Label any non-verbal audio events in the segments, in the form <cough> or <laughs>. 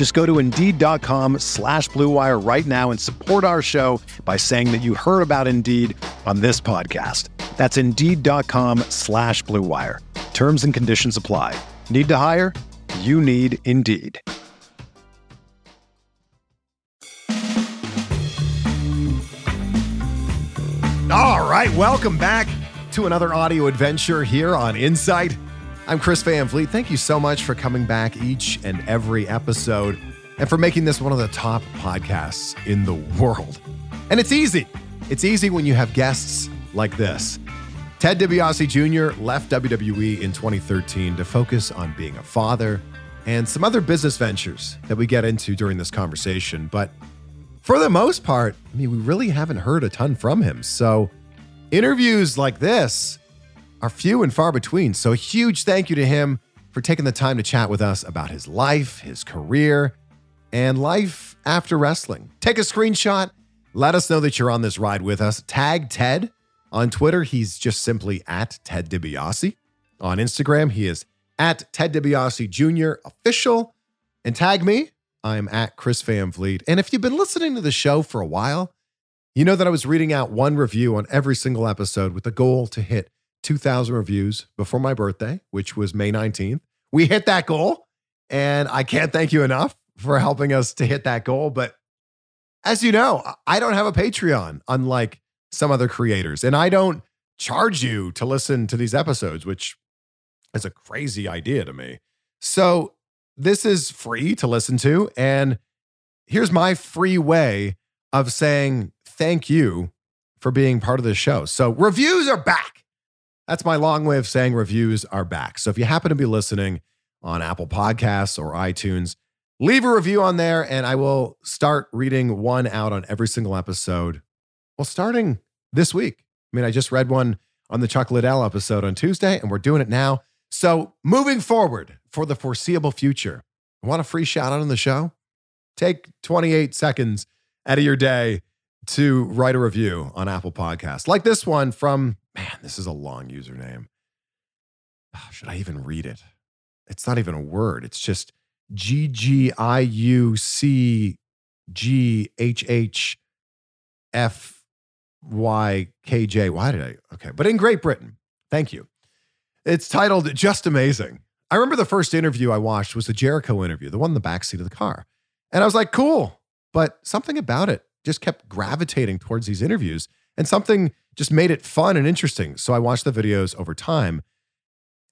Just go to Indeed.com slash BlueWire right now and support our show by saying that you heard about Indeed on this podcast. That's Indeed.com slash BlueWire. Terms and conditions apply. Need to hire? You need Indeed. All right, welcome back to another audio adventure here on Insight. I'm Chris Van Vliet. Thank you so much for coming back each and every episode and for making this one of the top podcasts in the world. And it's easy. It's easy when you have guests like this. Ted DiBiase Jr. left WWE in 2013 to focus on being a father and some other business ventures that we get into during this conversation. But for the most part, I mean, we really haven't heard a ton from him. So interviews like this are few and far between. So a huge thank you to him for taking the time to chat with us about his life, his career, and life after wrestling. Take a screenshot. Let us know that you're on this ride with us. Tag Ted on Twitter. He's just simply at Ted DiBiase. On Instagram, he is at Ted DiBiase Jr. official. And tag me I'm at Chris Van. And if you've been listening to the show for a while, you know that I was reading out one review on every single episode with the goal to hit 2,000 reviews before my birthday, which was May 19th. We hit that goal. And I can't thank you enough for helping us to hit that goal. But as you know, I don't have a Patreon, unlike some other creators. And I don't charge you to listen to these episodes, which is a crazy idea to me. So this is free to listen to. And here's my free way of saying thank you for being part of the show. So, reviews are back. That's my long way of saying reviews are back. So, if you happen to be listening on Apple Podcasts or iTunes, leave a review on there and I will start reading one out on every single episode. Well, starting this week. I mean, I just read one on the Chuck Liddell episode on Tuesday, and we're doing it now. So, moving forward for the foreseeable future, want a free shout out on the show? Take 28 seconds out of your day to write a review on Apple Podcasts, like this one from, man, this is a long username. Oh, should I even read it? It's not even a word. It's just G G I U C G H H F Y K J. Why did I? Okay. But in Great Britain. Thank you. It's titled Just Amazing. I remember the first interview I watched was the Jericho interview, the one in the backseat of the car. And I was like, cool. But something about it just kept gravitating towards these interviews and something just made it fun and interesting. So I watched the videos over time.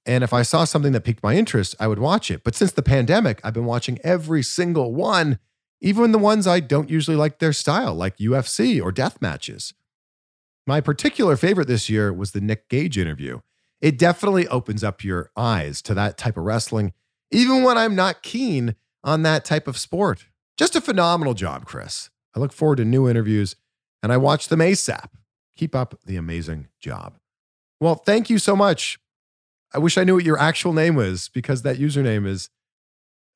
And if I saw something that piqued my interest, I would watch it. But since the pandemic, I've been watching every single one, even the ones I don't usually like their style, like UFC or death matches. My particular favorite this year was the Nick Gage interview it definitely opens up your eyes to that type of wrestling, even when I'm not keen on that type of sport. Just a phenomenal job, Chris. I look forward to new interviews and I watch them ASAP. Keep up the amazing job. Well, thank you so much. I wish I knew what your actual name was because that username is,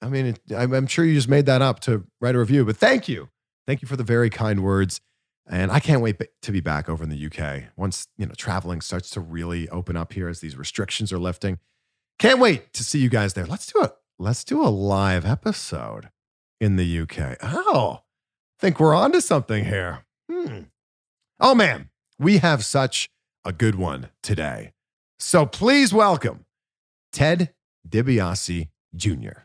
I mean, I'm sure you just made that up to write a review, but thank you. Thank you for the very kind words. And I can't wait to be back over in the UK once, you know, traveling starts to really open up here as these restrictions are lifting. Can't wait to see you guys there. Let's do it. Let's do a live episode in the UK. Oh, think we're on to something here. Hmm. Oh man, we have such a good one today. So please welcome Ted DiBiase Jr.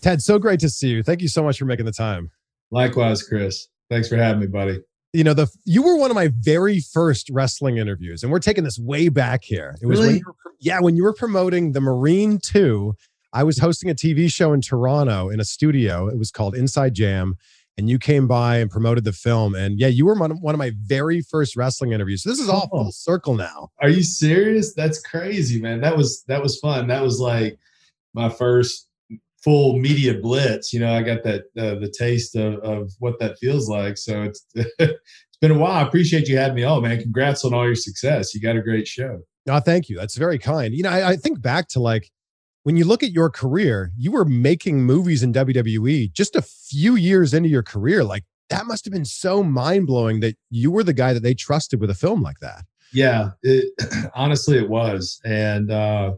Ted, so great to see you. Thank you so much for making the time. Likewise, Chris. Thanks for having me, buddy. you know the you were one of my very first wrestling interviews and we're taking this way back here it was really? when you were, yeah when you were promoting the marine 2 i was hosting a tv show in toronto in a studio it was called inside jam and you came by and promoted the film and yeah you were one of, my very first wrestling interviews so this is all Oh. full circle now Are you serious? That's crazy, man. That was that was fun. That was like my first full media blitz. You know, I got that uh, the taste of, of what that feels like. So it's <laughs> it's been a while. I appreciate you having me on, man. Congrats on all your success. You got a great show. no thank you that's very kind you know I, I think back to like when you look at your career you were making movies in wwe just a few years into your career like that must have been so mind-blowing that you were the guy that they trusted with a film like that Yeah, it, <clears throat> honestly, it was, and uh,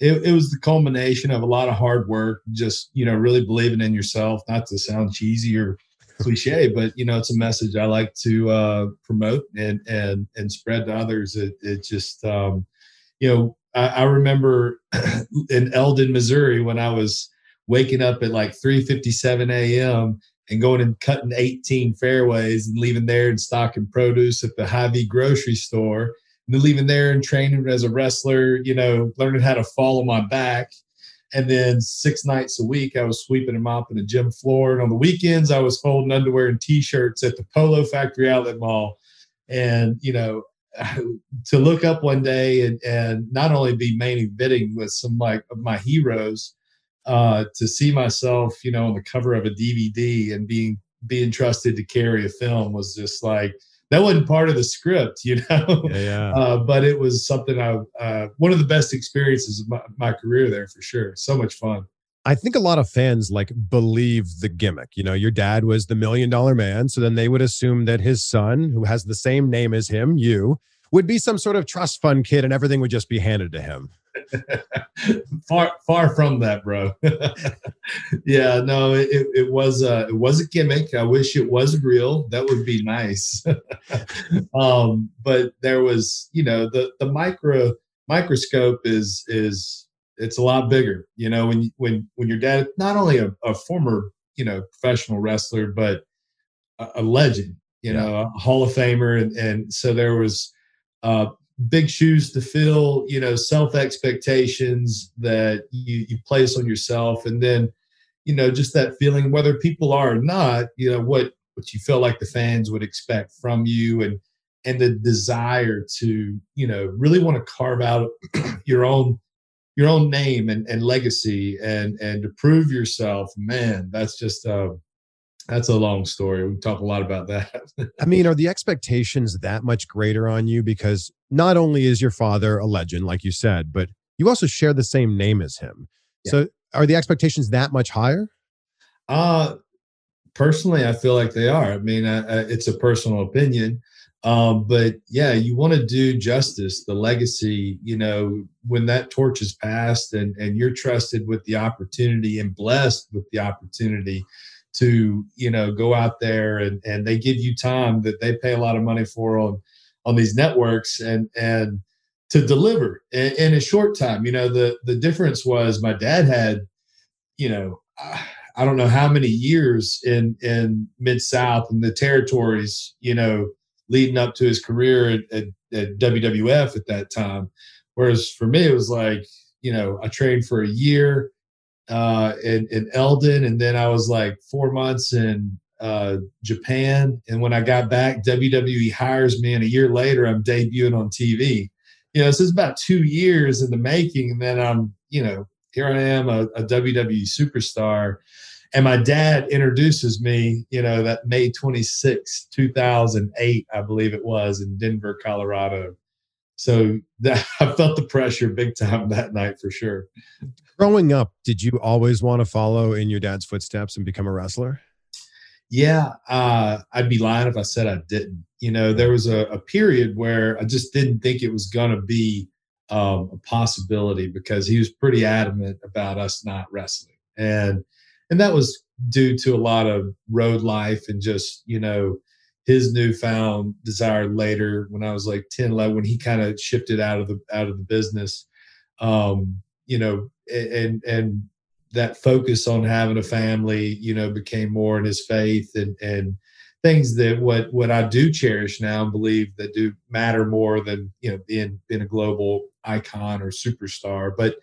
it, it was the culmination of a lot of hard work. Just you know, really believing in yourself. Not to sound cheesy or cliche, <laughs> but you know, it's a message I like to uh, promote and and and spread to others. It it just um, you know, I, I remember <coughs> in Eldon, Missouri, when I was waking up at like three fifty seven a.m and going and cutting 18 fairways and leaving there and stocking produce at the Hy-Vee grocery store and then leaving there and training as a wrestler, you know, learning how to fall on my back. And then six nights a week, I was sweeping and mopping the gym floor. And on the weekends, I was folding underwear and t-shirts at the Polo Factory Outlet Mall. And, you know, <laughs> to look up one day and, and not only be main eventing with some like of my heroes, uh, to see myself, you know, on the cover of a DVD and being being trusted to carry a film was just like that wasn't part of the script, <laughs> you know. yeah yeah Uh, but it was something I uh, one of the best experiences of my, my career there for sure. So much fun. I think a lot of fans like believe the gimmick. You know, your dad was the million dollar man. So then they would assume that his son, who has the same name as him, you, would be some sort of trust fund kid and everything would just be handed to him. <laughs> far far from that, bro. <laughs> yeah, no, it, it, was a it was a gimmick. I wish it was real. That would be nice. <laughs> um, but there was, you know, the the micro microscope is is it's a lot bigger. You know, when when when your dad not only a, a former you know professional wrestler, but a, a legend. You Yeah. know, a Hall of Famer, and and so there was. Uh, big shoes to fill you know self expectations that you you place on yourself and then you know just that feeling whether people are or not you know what what you feel like the fans would expect from you and and the desire to you know really want to carve out <clears throat> your own your own name and, and legacy and and to prove yourself man that's just uh that's a long story we talk a lot about that <laughs> I mean, are the expectations that much greater on you? Because not only is your father a legend, like you said, but you also share the same name as him. Yeah. So are the expectations that much higher? Uh personally, I feel like they are. I mean, it's a personal opinion, um, but yeah, you want to do justice, the legacy. You know, when that torch is passed, and and you're trusted with the opportunity and blessed with the opportunity to you know go out there and and they give you time that they pay a lot of money for on on these networks and and to deliver in, in a short time. You know, the the difference was my dad had, you know. I don't know how many years in in mid South and the territories, you know, leading up to his career at, at, at WWF at that time. Whereas for me, it was like, you know, I trained for a year uh, in, in Eldon, and then I was like four months in uh, Japan. And when I got back, WWE hires me, and a year later, I'm debuting on TV. You know, so it's about two years in the making, and then I'm, you know, here I am, a, a WWE superstar. And my dad introduces me, you know, that May 26, 2008, I believe it was in Denver, Colorado. So <laughs> that, I felt the pressure big time that night for sure. Growing up, did you always want to follow in your dad's footsteps and become a wrestler? Yeah, uh, I'd be lying if I said I didn't. You know, there was a, a period where I just didn't think it was going to be um, a possibility because he was pretty adamant about us not wrestling, and and that was due to a lot of road life and just you know his newfound desire later when I was like 10, 11, when he kind of shifted out of the out of the business. Um, you know, and and that focus on having a family, you know, became more in his faith and and things that what what I do cherish now and believe that do matter more than you know being being a global icon or superstar. But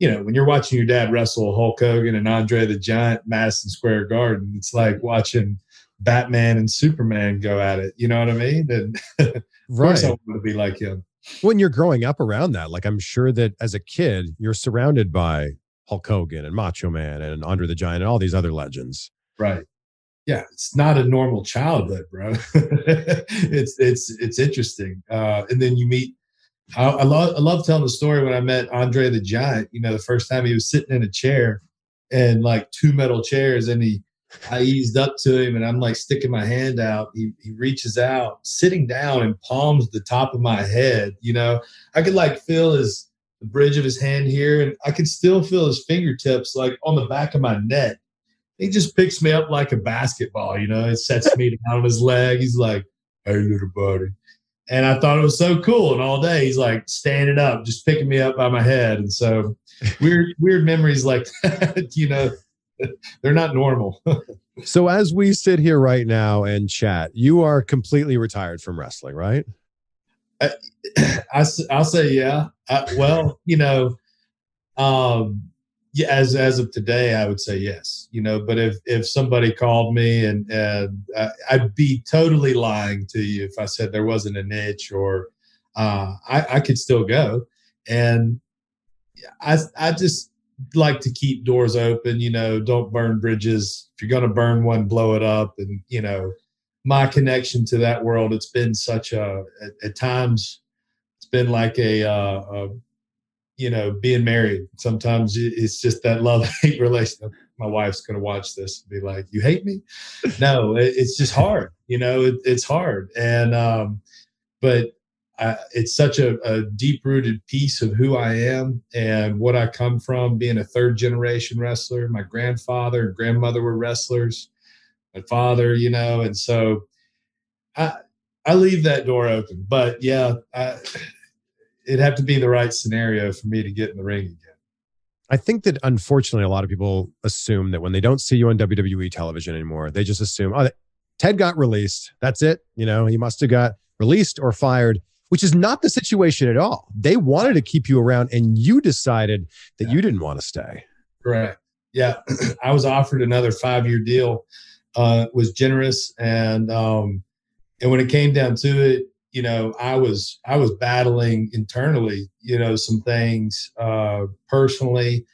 you know, when you're watching your dad wrestle Hulk Hogan and Andre the Giant, Madison Square Garden, it's like watching Batman and Superman go at it. You know what I mean? And <laughs> of right. course, I want to be like him. When you're growing up around that, like I'm sure that as a kid, you're surrounded by Hulk Hogan and Macho Man and Andre the Giant and all these other legends. Right. Yeah, it's not a normal childhood, bro. <laughs> it's it's it's interesting. Uh, and then you meet. I, I love I love telling the story when I met Andre the Giant. You know, the first time he was sitting in a chair, and like two metal chairs, and he I eased up to him and I'm like sticking my hand out. He, he reaches out, sitting down and palms the top of my head. You know, I could like feel his the bridge of his hand here, and I could still feel his fingertips like on the back of my neck. He just picks me up like a basketball, you know, it sets me <laughs> down on his leg. He's like, Hey, little buddy. And I thought it was so cool. And all day he's like standing up, just picking me up by my head. And so <laughs> weird, weird memories like <laughs> that, you know, <laughs> they're not normal. so as we sit here right now and chat, you are completely retired from wrestling, right? <clears throat> I, I will say yeah. I, well, you know, um, yeah, as as of today, I would say yes. You know, but if if somebody called me and and uh, I'd be totally lying to you if I said there wasn't a niche or uh, I, I could still go. And I I just like to keep doors open. You know, don't burn bridges. If you're to burn one, blow it up. And you know, my connection to that world, it's been such a at, at times, it's been like a, uh, a you know, being married. Sometimes it's just that love <laughs> hate relationship. My wife's going to watch this and be like, "You hate me?" <laughs> no, it, it's just hard. You know, it, it's hard. And um, but I, it's such a, a deep rooted piece of who I am and what I come from. Being a third generation wrestler, my grandfather and grandmother were wrestlers. My father, you know, and so I I leave that door open. But yeah, I, it'd have to be the right scenario for me to get in the ring again. I think that unfortunately, a lot of people assume that when they don't see you on WWE television anymore, they just assume, oh, Ted got released. That's it. You know, he must have got released or fired, which is not the situation at all. They wanted to keep you around and you decided that yeah. you didn't want to stay. Correct. Yeah. <clears throat> I was offered another five year deal, uh, was generous. And, um, and when it came down to it, you know i was i was battling internally you know some things uh personally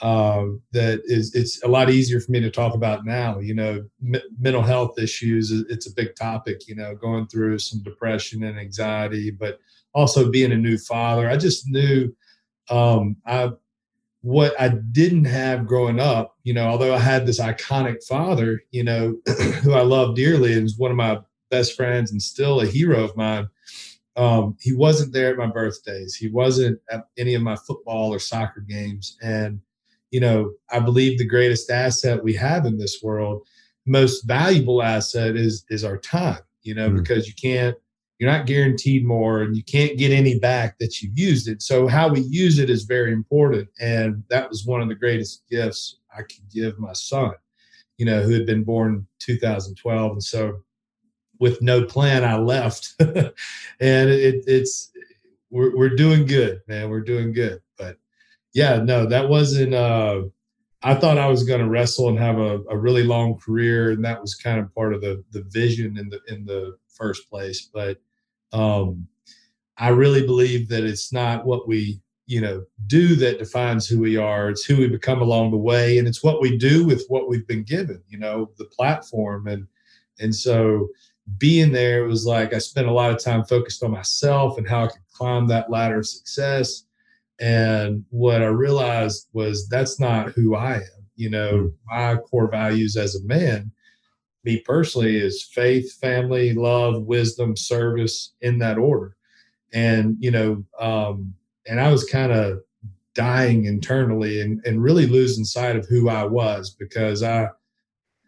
uh that is it's a lot easier for me to talk about now you know m- mental health issues it's a big topic you know going through some depression and anxiety but also being a new father i just knew um i what i didn't have growing up you know although i had this iconic father you know <clears throat> who i love dearly and was one of my best friends and still a hero of mine. Um, he wasn't there at my birthdays. He wasn't at any of my football or soccer games. And, you know, I believe the greatest asset we have in this world, most valuable asset is is our time, you know, mm. because you can't you're not guaranteed more and you can't get any back that you've used it. So how we use it is very important. And that was one of the greatest gifts I could give my son, you know, who had been born 2012. And so with no plan, I left, <laughs> and it, it's we're we're doing good, man. We're doing good, but yeah, no, that wasn't. Uh, I thought I was going to wrestle and have a, a really long career, and that was kind of part of the the vision in the in the first place. But um, I really believe that it's not what we you know do that defines who we are it's who we become along the way and it's what we do with what we've been given you know the platform and and so being there, it was like I spent a lot of time focused on myself and how I could climb that ladder of success. And what I realized was that's not who I am. You know, mm. my core values as a man, me personally, is faith, family, love, wisdom, service in that order. And, you know, um, and I was kind of dying internally and, and really losing sight of who I was because I,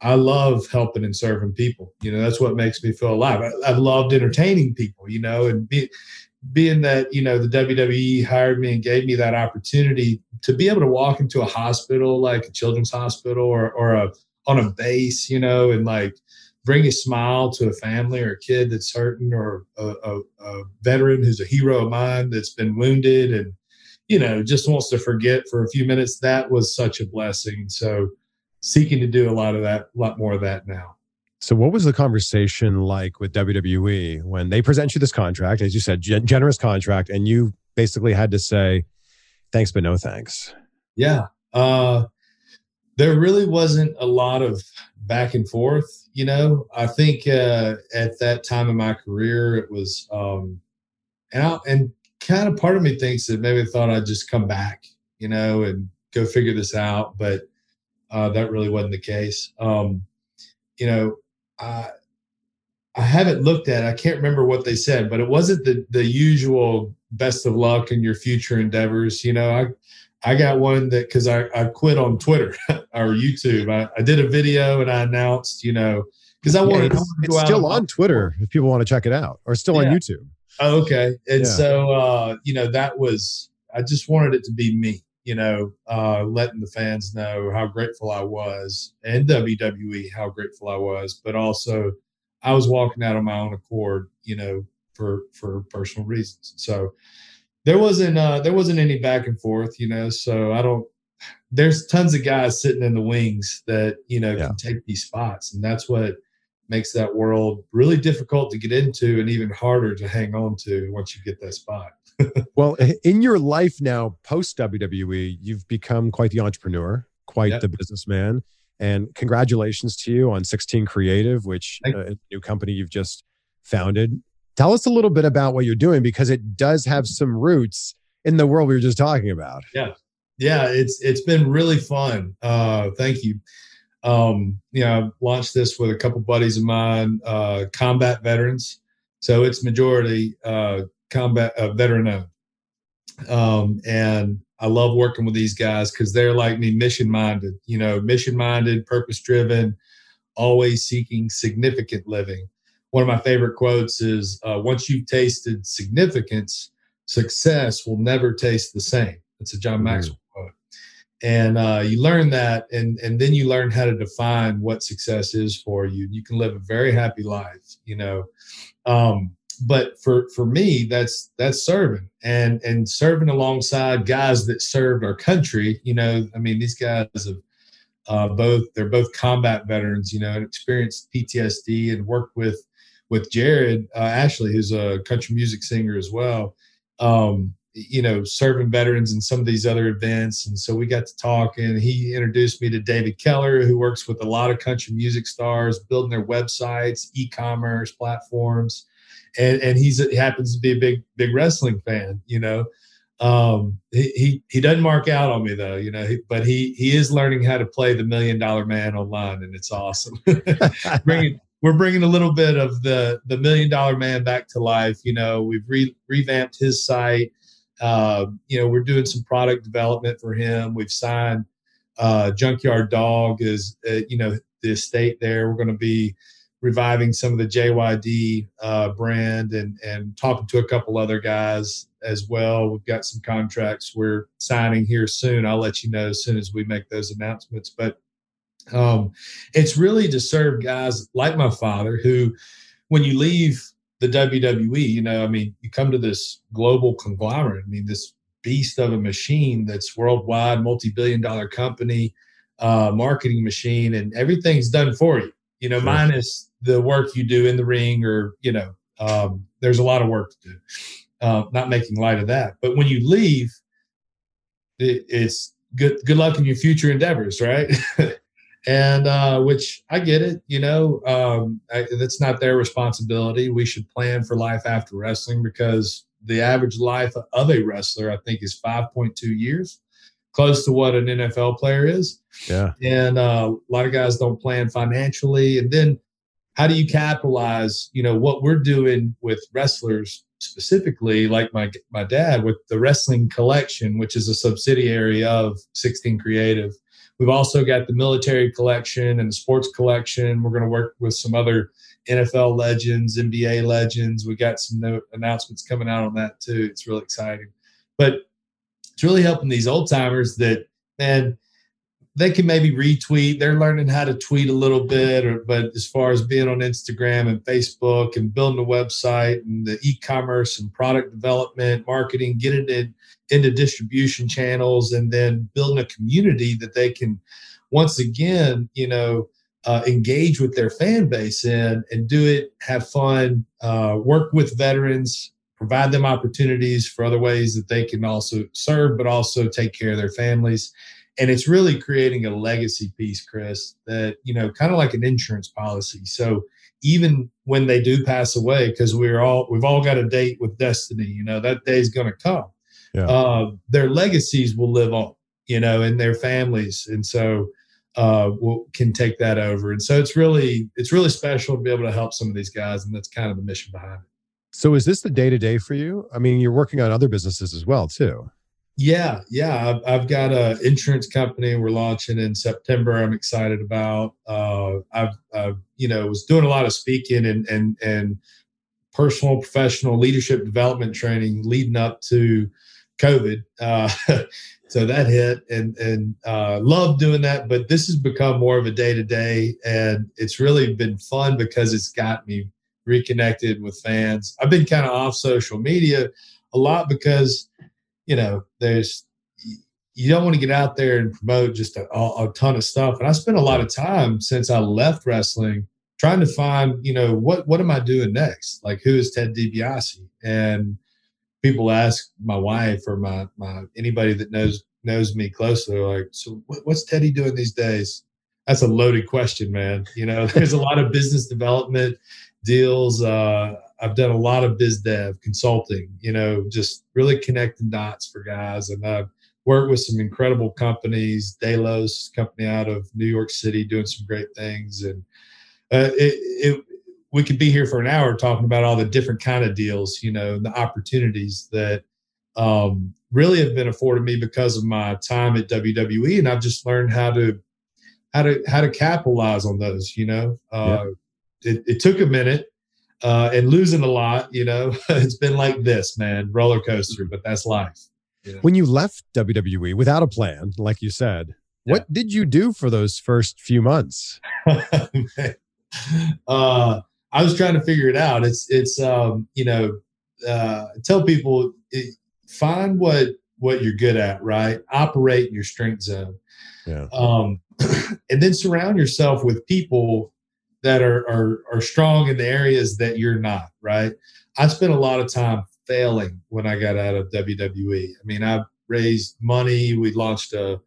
I love helping and serving people. You know, that's what makes me feel alive. I, have loved entertaining people, you know, and be, being that, you know, the WWE hired me and gave me that opportunity to be able to walk into a hospital, like a children's hospital or, or a, on a base, you know, and like bring a smile to a family or a kid that's hurting or a, a, a veteran who's a hero of mine that's been wounded and you know just wants to forget for a few minutes that was such a blessing so seeking to do a lot of that a lot more of that now so what was the conversation like with wwe when they present you this contract as you said generous contract and you basically had to say thanks but no thanks yeah uh there really wasn't a lot of back and forth. You know, I think uh, at that time in my career, it was, um, and I, and kind of part of me thinks that maybe I thought I'd just come back, you know, and go figure this out, but uh, that really wasn't the case. Um, you know, I I haven't looked at. It. I can't remember what they said, but it wasn't the the usual best of luck in your future endeavors. You know, I I got one that because I, I quit on Twitter <laughs> or YouTube. I, I did a video and I announced, you know, because I wanted yeah, it's, to it's still on Twitter if people want to check it out, or still yeah. on YouTube. Oh, okay. And yeah. so uh, you know, that was I just wanted it to be me, you know, uh, letting the fans know how grateful I was and WWE how grateful I was, but also I was walking out on my own accord, you know, for for personal reasons. So there wasn't uh, there wasn't any back and forth, you know. So I don't. There's tons of guys sitting in the wings that you know yeah. can take these spots, and that's what makes that world really difficult to get into and even harder to hang on to once you get that spot. Well, in your life now, post WWE, you've become quite the entrepreneur, quite yep. the businessman. And congratulations to you on 16 Creative, which uh, a new company you've just founded. Tell us a little bit about what you're doing because it does have some roots in the world we were just talking about. Yeah. Yeah, it's it's been really fun. Uh thank you. Um, you know, I launched this with a couple buddies of mine, uh combat veterans. So it's majority uh combat uh, veteran owned. Um and I love working with these guys because they're like me, mission minded, you know, mission minded, purpose driven, always seeking significant living one of my favorite quotes is uh, once you've tasted significance success will never taste the same it's a john mm. maxwell quote and uh, you learn that and and then you learn how to define what success is for you you can live a very happy life you know um, but for for me that's that's serving and and serving alongside guys that served our country you know i mean these guys have uh, both they're both combat veterans you know and experienced ptsd and worked with with Jared uh, Ashley, who's a country music singer as well. Um, you know, serving veterans in some of these other events, and so we got to talk. And he introduced me to David Keller, who works with a lot of country music stars, building their websites, e-commerce platforms, and and he's he happens to be a big big wrestling fan. You know, um, he, he he doesn't mark out on me though, you know, he, but he he is learning how to play the million dollar man online, and it's awesome. <laughs> bringing we're bringing a little bit of the the million dollar man back to life. You know, we've re- revamped his site. Uh, you know, we're doing some product development for him. We've signed uh, Junkyard Dog as uh, you know the estate there. We're going to be reviving some of the JYD uh, brand and and talking to a couple other guys as well. We've got some contracts we're signing here soon. I'll let you know as soon as we make those announcements. But um, it's really to serve guys like my father who, when you leave the WWE, you know, I mean, you come to this global conglomerate. I mean, this beast of a machine that's worldwide, multi-billion dollar company, uh, marketing machine, and everything's done for you. You know, sure. minus the work you do in the ring, or you know, um, there's a lot of work to do. Uh, not making light of that, but when you leave, it, it's good. Good luck in your future endeavors, right? <laughs> and uh, which I get it. You know, um, I, that's not their responsibility. We should plan for life after wrestling because the average life of a wrestler, I think, is 5.2 years, close to what an NFL player is. Yeah. And uh, a lot of guys don't plan financially. And then how do you capitalize, you know, what we're doing with wrestlers specifically, like my, my dad with the wrestling collection, which is a subsidiary of 16 Creative We've also got the military collection and the sports collection. We're going to work with some other NFL legends, NBA legends. We got some no- announcements coming out on that too. It's really exciting. But it's really helping these old timers that, man, they can maybe retweet. They're learning how to tweet a little bit, or but as far as being on Instagram and Facebook and building a website and the e-commerce and product development, marketing, getting it into distribution channels, and then building a community that they can once again, you know, uh, engage with their fan base in and do it, have fun, uh, work with veterans, provide them opportunities for other ways that they can also serve, but also take care of their families. And it's really creating a legacy piece chris that you know kind of like an insurance policy. So even when they do pass away because we're all we've all got a date with destiny you know that day's going to come. Yeah. uh, their legacies will live on you know in their families. And so uh, will, can take that over. And so it's really it's really special to be able to help some of these guys and that's kind of the mission behind it so is this the day to day for you i mean you're working on other businesses as well too yeah, yeah. I've, got an insurance company we're launching in September. I'm excited about. Uh, I've, I've, you know, was doing a lot of speaking and and and personal, professional leadership development training leading up to COVID. Uh, <laughs> so that hit, and and uh, love doing that. But this has become more of a day to day, and it's really been fun because it's got me reconnected with fans. I've been kind of off social media a lot because you know, there's you don't want to get out there and promote just a, a, ton of stuff. And I spent a lot of time since I left wrestling trying to find, you know, what what am I doing next? Like, who is Ted DiBiase? And people ask my wife or my my anybody that knows knows me closely, like, so what's Teddy doing these days? That's a loaded question, man. You know, <laughs> there's a lot of business development deals. Uh, I've done a lot of biz dev consulting, you know, just really connecting dots for guys. And I've worked with some incredible companies, Delos company out of New York City doing some great things. And uh, it, it, we could be here for an hour talking about all the different kind of deals, you know, the opportunities that um, really have been afforded me because of my time at WWE. And I've just learned how to, how to, how to capitalize on those, you know, uh, yeah. It, it took a minute uh, and losing a lot. You know, <laughs> it's been like this, man, roller coaster, but that's life. You know? When you left WWE without a plan, like you said, yeah. what did you do for those first few months? <laughs> uh, I was trying to figure it out. It's it's um, you know, uh, tell people it, find what what you're good at, right? Operate in your strength zone. Yeah. Um, <clears throat> and then surround yourself with people that are, are are strong in the areas that you're not right i spent a lot of time failing when i got out of wwe i mean i raised money we launched a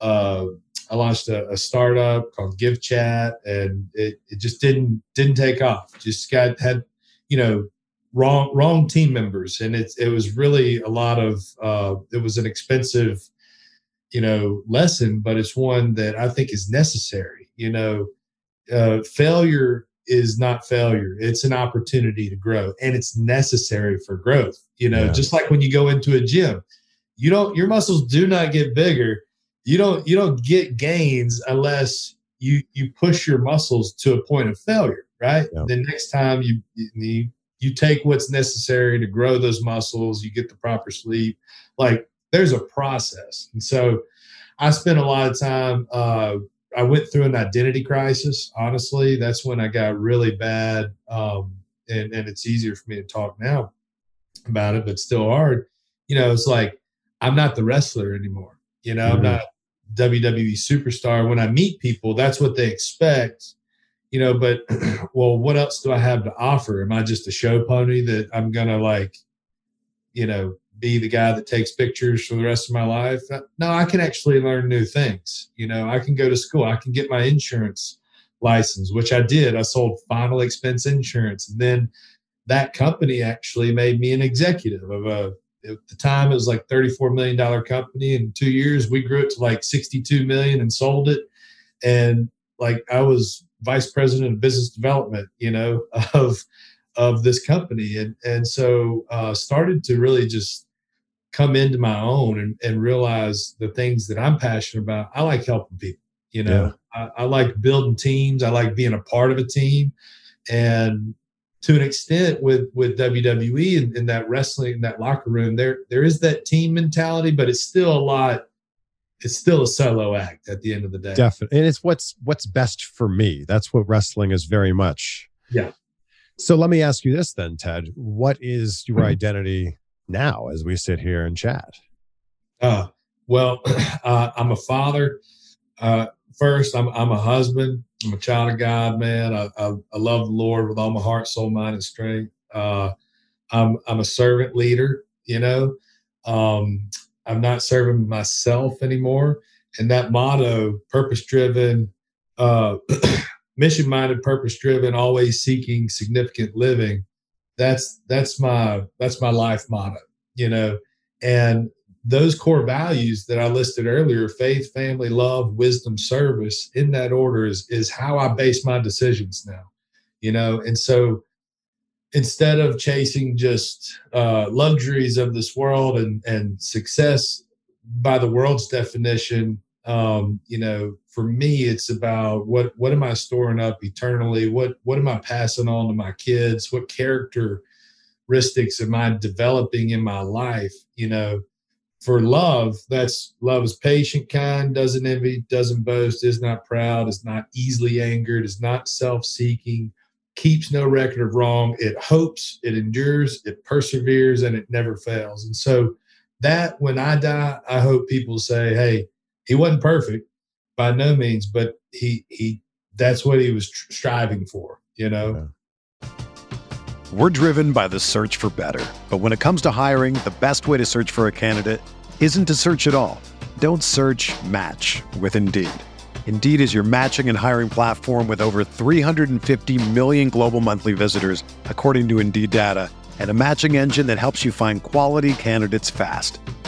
uh, I launched a, a, startup called Give Chat, and it, it just didn't didn't take off. Just got had you know wrong wrong team members, and it it was really a lot of uh, it was an expensive you know lesson, but it's one that I think is necessary. You know, uh, failure is not failure it's an opportunity to grow and it's necessary for growth you know yeah. just like when you go into a gym you don't your muscles do not get bigger you don't you don't get gains unless you you push your muscles to a point of failure right yeah. the next time you you you take what's necessary to grow those muscles you get the proper sleep like there's a process and so i spent a lot of time uh, I went through an identity crisis. Honestly, that's when I got really bad. Um, and, and it's easier for me to talk now about it, but still hard. You know, it's like I'm not the wrestler anymore. You know, mm-hmm. I'm not WWE superstar. When I meet people, that's what they expect. You know, but <clears throat> well, what else do I have to offer? Am I just a show pony that I'm gonna like, you know, be the guy that takes pictures for the rest of my life. Uh, no, I can actually learn new things. You know, I can go to school. I can get my insurance license, which I did. I sold final expense insurance. And then that company actually made me an executive of a at the time it was like 34 million dollar company in 2 years we grew it to like 62 million and sold it and like I was vice president of business development, you know, <laughs> of of this company and and so uh started to really just come into my own and, and realize the things that I'm passionate about. I like helping people. You know, yeah. I, I, like building teams. I like being a part of a team, and to an extent, with with WWE and, and that wrestling, that locker room, there there is that team mentality, but it's still a lot. it's still a solo act at the end of the day. Definitely. And it's what's what's best for me. That's what wrestling is very much. Yeah. So let me ask you this then, Ted. What is your mm-hmm. identity now as we sit here and chat? Uh, well, <clears throat> uh, I'm a father. Uh, first, I'm, I'm a husband. I'm a child of God, man. I, I, I love the Lord with all my heart, soul, mind, and strength. Uh, I'm, I'm a servant leader, you know. Um, I'm not serving myself anymore. And that motto, purpose driven, uh, <clears throat> mission minded, purpose driven, always seeking significant living. That's that's my that's my life motto, you know. And those core values that I listed earlier faith, family, love, wisdom, service in that order is, is how I base my decisions now, you know. And so instead of chasing just uh, luxuries of this world and, and success by the world's definition, um, you know, for me, it's about what what am I storing up eternally? What what am I passing on to my kids? What characteristics am I developing in my life? You know, for love, that's love is patient, kind, doesn't envy, doesn't boast, is not proud, is not easily angered, is not self-seeking, keeps no record of wrong. It hopes, it endures, it perseveres, and it never fails. And so that when I die, I hope people say, "Hey, he wasn't perfect by no means, but he he that's what he was tr- striving for." You know. Yeah. We're driven by the search for better. But when it comes to hiring, the best way to search for a candidate isn't to search at all. Don't search match with Indeed. Indeed is your matching and hiring platform with over 350 million global monthly visitors, according to Indeed data, and a matching engine that helps you find quality candidates fast.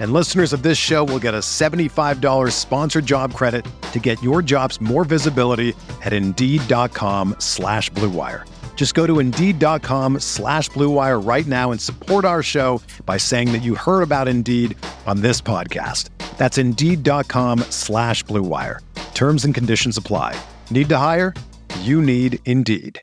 And listeners of this show will get a $75 sponsored job credit to get your jobs more visibility at Indeed.com slash BlueWire. Just go to Indeed.com slash BlueWire right now and support our show by saying that you heard about Indeed on this podcast. That's Indeed.com slash BlueWire. Terms and conditions apply. Need to hire? You need Indeed.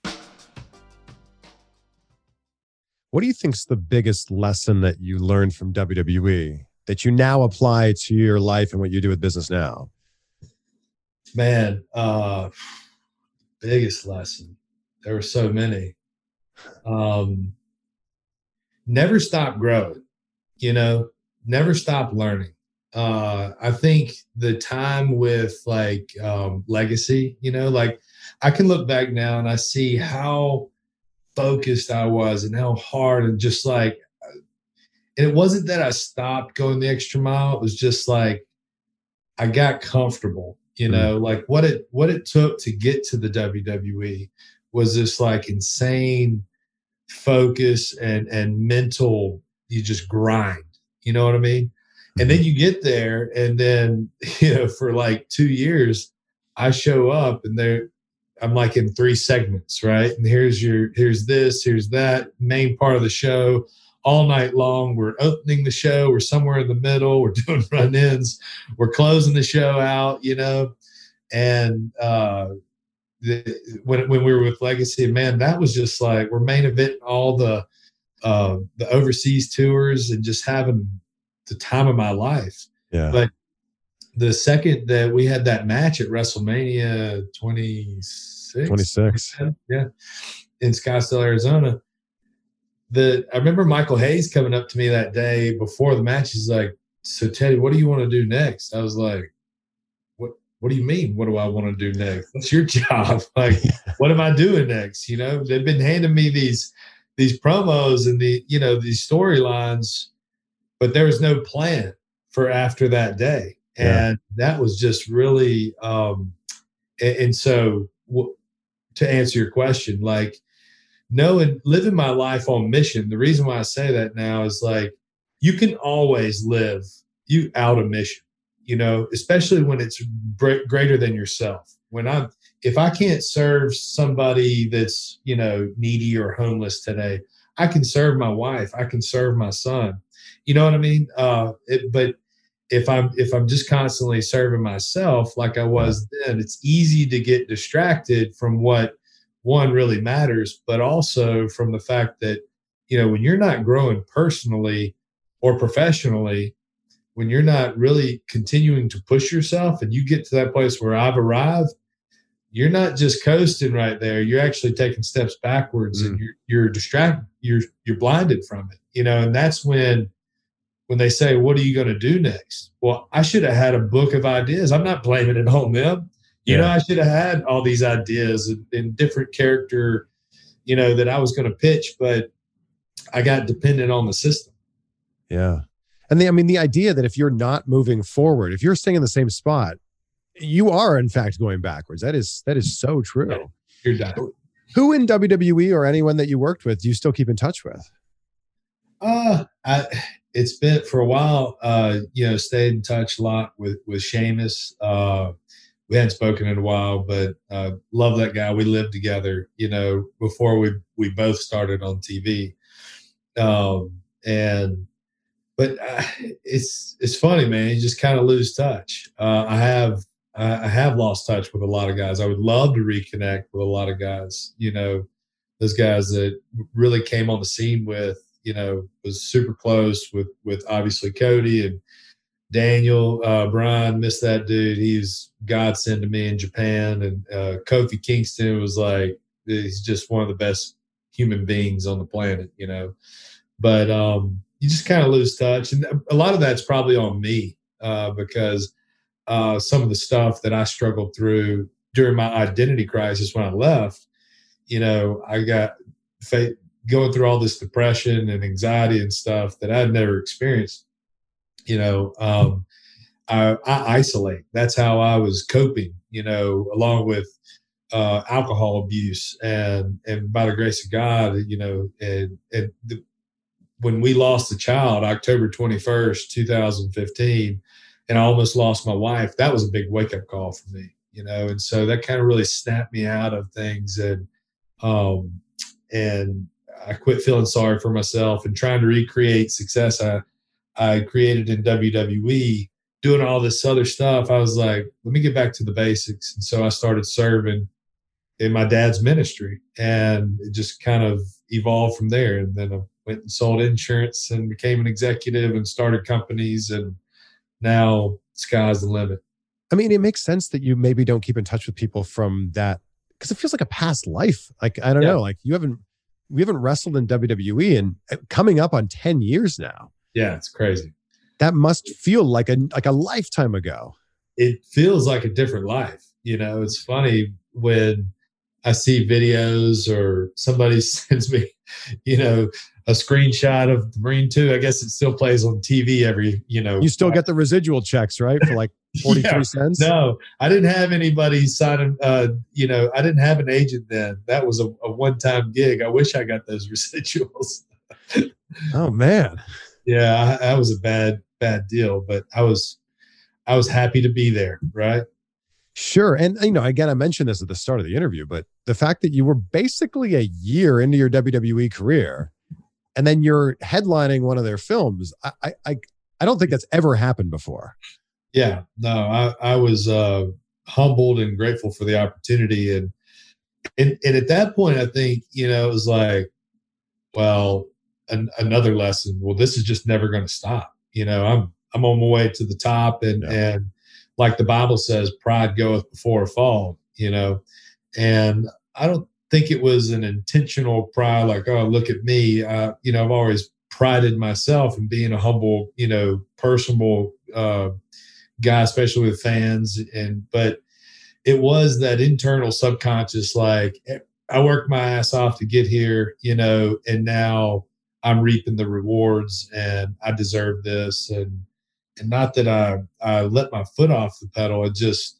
What do you think is the biggest lesson that you learned from WWE that you now apply to your life and what you do with business now? Man, uh, biggest lesson. There were so many. Um, never stop growing, you know, never stop learning. Uh, I think the time with like um, legacy, you know, like I can look back now and I see how focused I was and how hard and just like and it wasn't that I stopped going the extra mile. It was just like I got comfortable, you know, mm-hmm. like what it what it took to get to the WWE was this like insane focus and and mental you just grind. You know what I mean? Mm-hmm. And then you get there and then <laughs> you know for like 2 years I show up and they're I'm like in three segments, right? And here's your here's this, here's that main part of the show all night long. We're opening the show, we're somewhere in the middle, we're <laughs> doing run-ins, we're closing the show out, you know. And uh the, when when we were with Legacy, man, that was just like we're main event all the uh the overseas tours and just having the time of my life. Yeah. But the second that we had that match at WrestleMania 26, 26. yeah, in Scottsdale, Arizona. The I remember Michael Hayes coming up to me that day before the match. He's like, "So Teddy, what do you want to do next?" I was like, "What? What do you mean? What do I want to do next? What's your <laughs> job? Like, what am I doing next?" You know, they've been handing me these these promos and the you know these storylines, but there was no plan for after that day and yeah. that was just really um and, and so w- to answer your question like knowing living my life on mission the reason why i say that now is like you can always live you out of mission you know especially when it's greater than yourself when i'm if I can't serve somebody that's, you know, needy or homeless today, I can serve my wife, I can serve my son. You know what I mean? Uh, it, but if I'm if I'm just constantly serving myself like I was then, it's easy to get distracted from what one really matters, but also from the fact that you know when you're not growing personally or professionally, when you're not really continuing to push yourself, and you get to that place where I've arrived, you're not just coasting right there. You're actually taking steps backwards, mm. and you're you're distracted. You're you're blinded from it. You know, and that's when when they say, What are you going to do next? Well, I should have had a book of ideas. I'm not blaming it on them. You yeah. know, I should have had all these ideas and, and different character, you know, that I was going to pitch, but I got dependent on the system. Yeah. And the, I mean, the idea that if you're not moving forward, if you're staying in the same spot, you are in fact going backwards. That is that is so true. You're done. Who in WWE or anyone that you worked with do you still keep in touch with? Uh, I, it's been for a while. Uh, you know, stayed in touch a lot with with Sheamus. Uh, we hadn't spoken in a while, but uh, love that guy. We lived together. You know, before we we both started on TV, um, and but uh, it's it's funny, man. You just kind of lose touch. Uh, I have I have lost touch with a lot of guys. I would love to reconnect with a lot of guys. You know, those guys that really came on the scene with you know, was super close with with obviously Cody and Daniel uh. Missed that dude. He's godsend to me in Japan. And uh, Kofi Kingston was like he's just one of the best human beings on the planet, you know. But um, you just kind of lose touch, and a lot of that's probably on me uh, because uh, some of the stuff that I struggled through during my identity crisis when I left, you know, I got going through all this depression and anxiety and stuff that I'd never experienced, you know, um, I, I, isolate. That's how I was coping, you know, along with uh, alcohol abuse and and by the grace of God, you know, and and the, when we lost the child, October twenty first, two thousand fifteen, and I almost lost my wife. That was a big wake up call for me, you know, and so that kind of really snapped me out of things and um and I quit feeling sorry for myself and trying to recreate success I I created in WWE, doing all this other stuff. I was like, let me get back to the basics. And so I started serving in my dad's ministry and it just kind of evolved from there. And then I went and sold insurance and became an executive and started companies and now sky's the limit. I mean, it makes sense that you maybe don't keep in touch with people from that because it feels like a past life. Like I don't yeah. know, like you haven't we haven't wrestled in WWE and uh, coming up on 10 years now. Yeah, it's crazy. That must feel like a like a lifetime ago. It feels like a different life. You know, it's funny when I see videos or somebody <laughs> sends me, you know, a screenshot of the Marine 2. I guess it still plays on TV every, you know. You still get the residual checks, right? For like <laughs> 43 yeah, cents? No, I didn't have anybody sign, uh, you know, I didn't have an agent then. That was a, a one time gig. I wish I got those <laughs> residuals. oh, man. Yeah, that was a bad, bad deal, but I was, I was happy to be there, right? Sure. And, you know, again, I mentioned this at the start of the interview, but the fact that you were basically a year into your WWE career and then you're headlining one of their films. I I I don't think that's ever happened before. Yeah, no, I I was uh, humbled and grateful for the opportunity, and and and at that point, I think you know it was like, well, an, another lesson. Well, this is just never going to stop. You know, I'm I'm on my way to the top, and yeah. and like the Bible says, pride goeth before a fall. You know, and I don't think it was an intentional pride, like, oh, look at me. Uh, you know, I've always prided myself in being a humble, you know, personable uh, guy, especially with fans. And, but it was that internal subconscious, like, eh, I worked my ass off to get here, you know, and now I'm reaping the rewards and I deserve this. And, and not that I, I let my foot off the pedal. It just,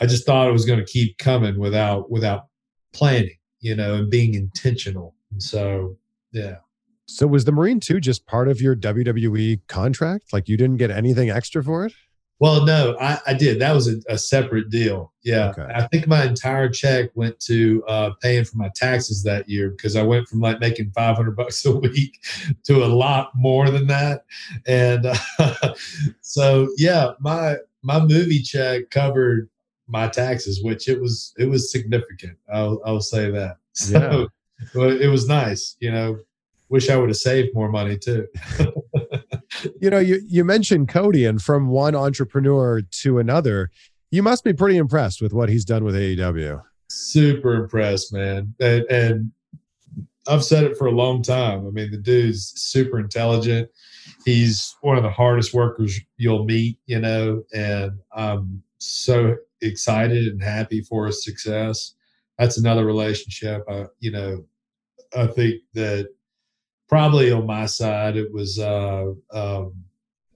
I just thought it was going to keep coming without, without planning, you know, and being intentional. And so, yeah. So was the Marine 2 just part of your WWE contract? Like you didn't get anything extra for it? Well, no, I, I did. That was a, a separate deal. Yeah. Okay. I think my entire check went to uh, paying for my taxes that year because I went from like making 500 bucks a week <laughs> to a lot more than that. And uh, <laughs> so, yeah, my, my movie check covered my taxes, which it was, it was significant. I'll, I'll say that. <laughs> So well, it was nice, you know, wish I would have saved more money too. You know, you, you mentioned Cody, and from one entrepreneur to another, you must be pretty impressed with what he's done with AEW. Super impressed, man. And, and I've said it for a long time. I mean, the dude's super intelligent. He's one of the hardest workers you'll meet, you know, and I'm so excited and happy for his success. That's another relationship. I, you know, I think that probably on my side, it was, uh, um,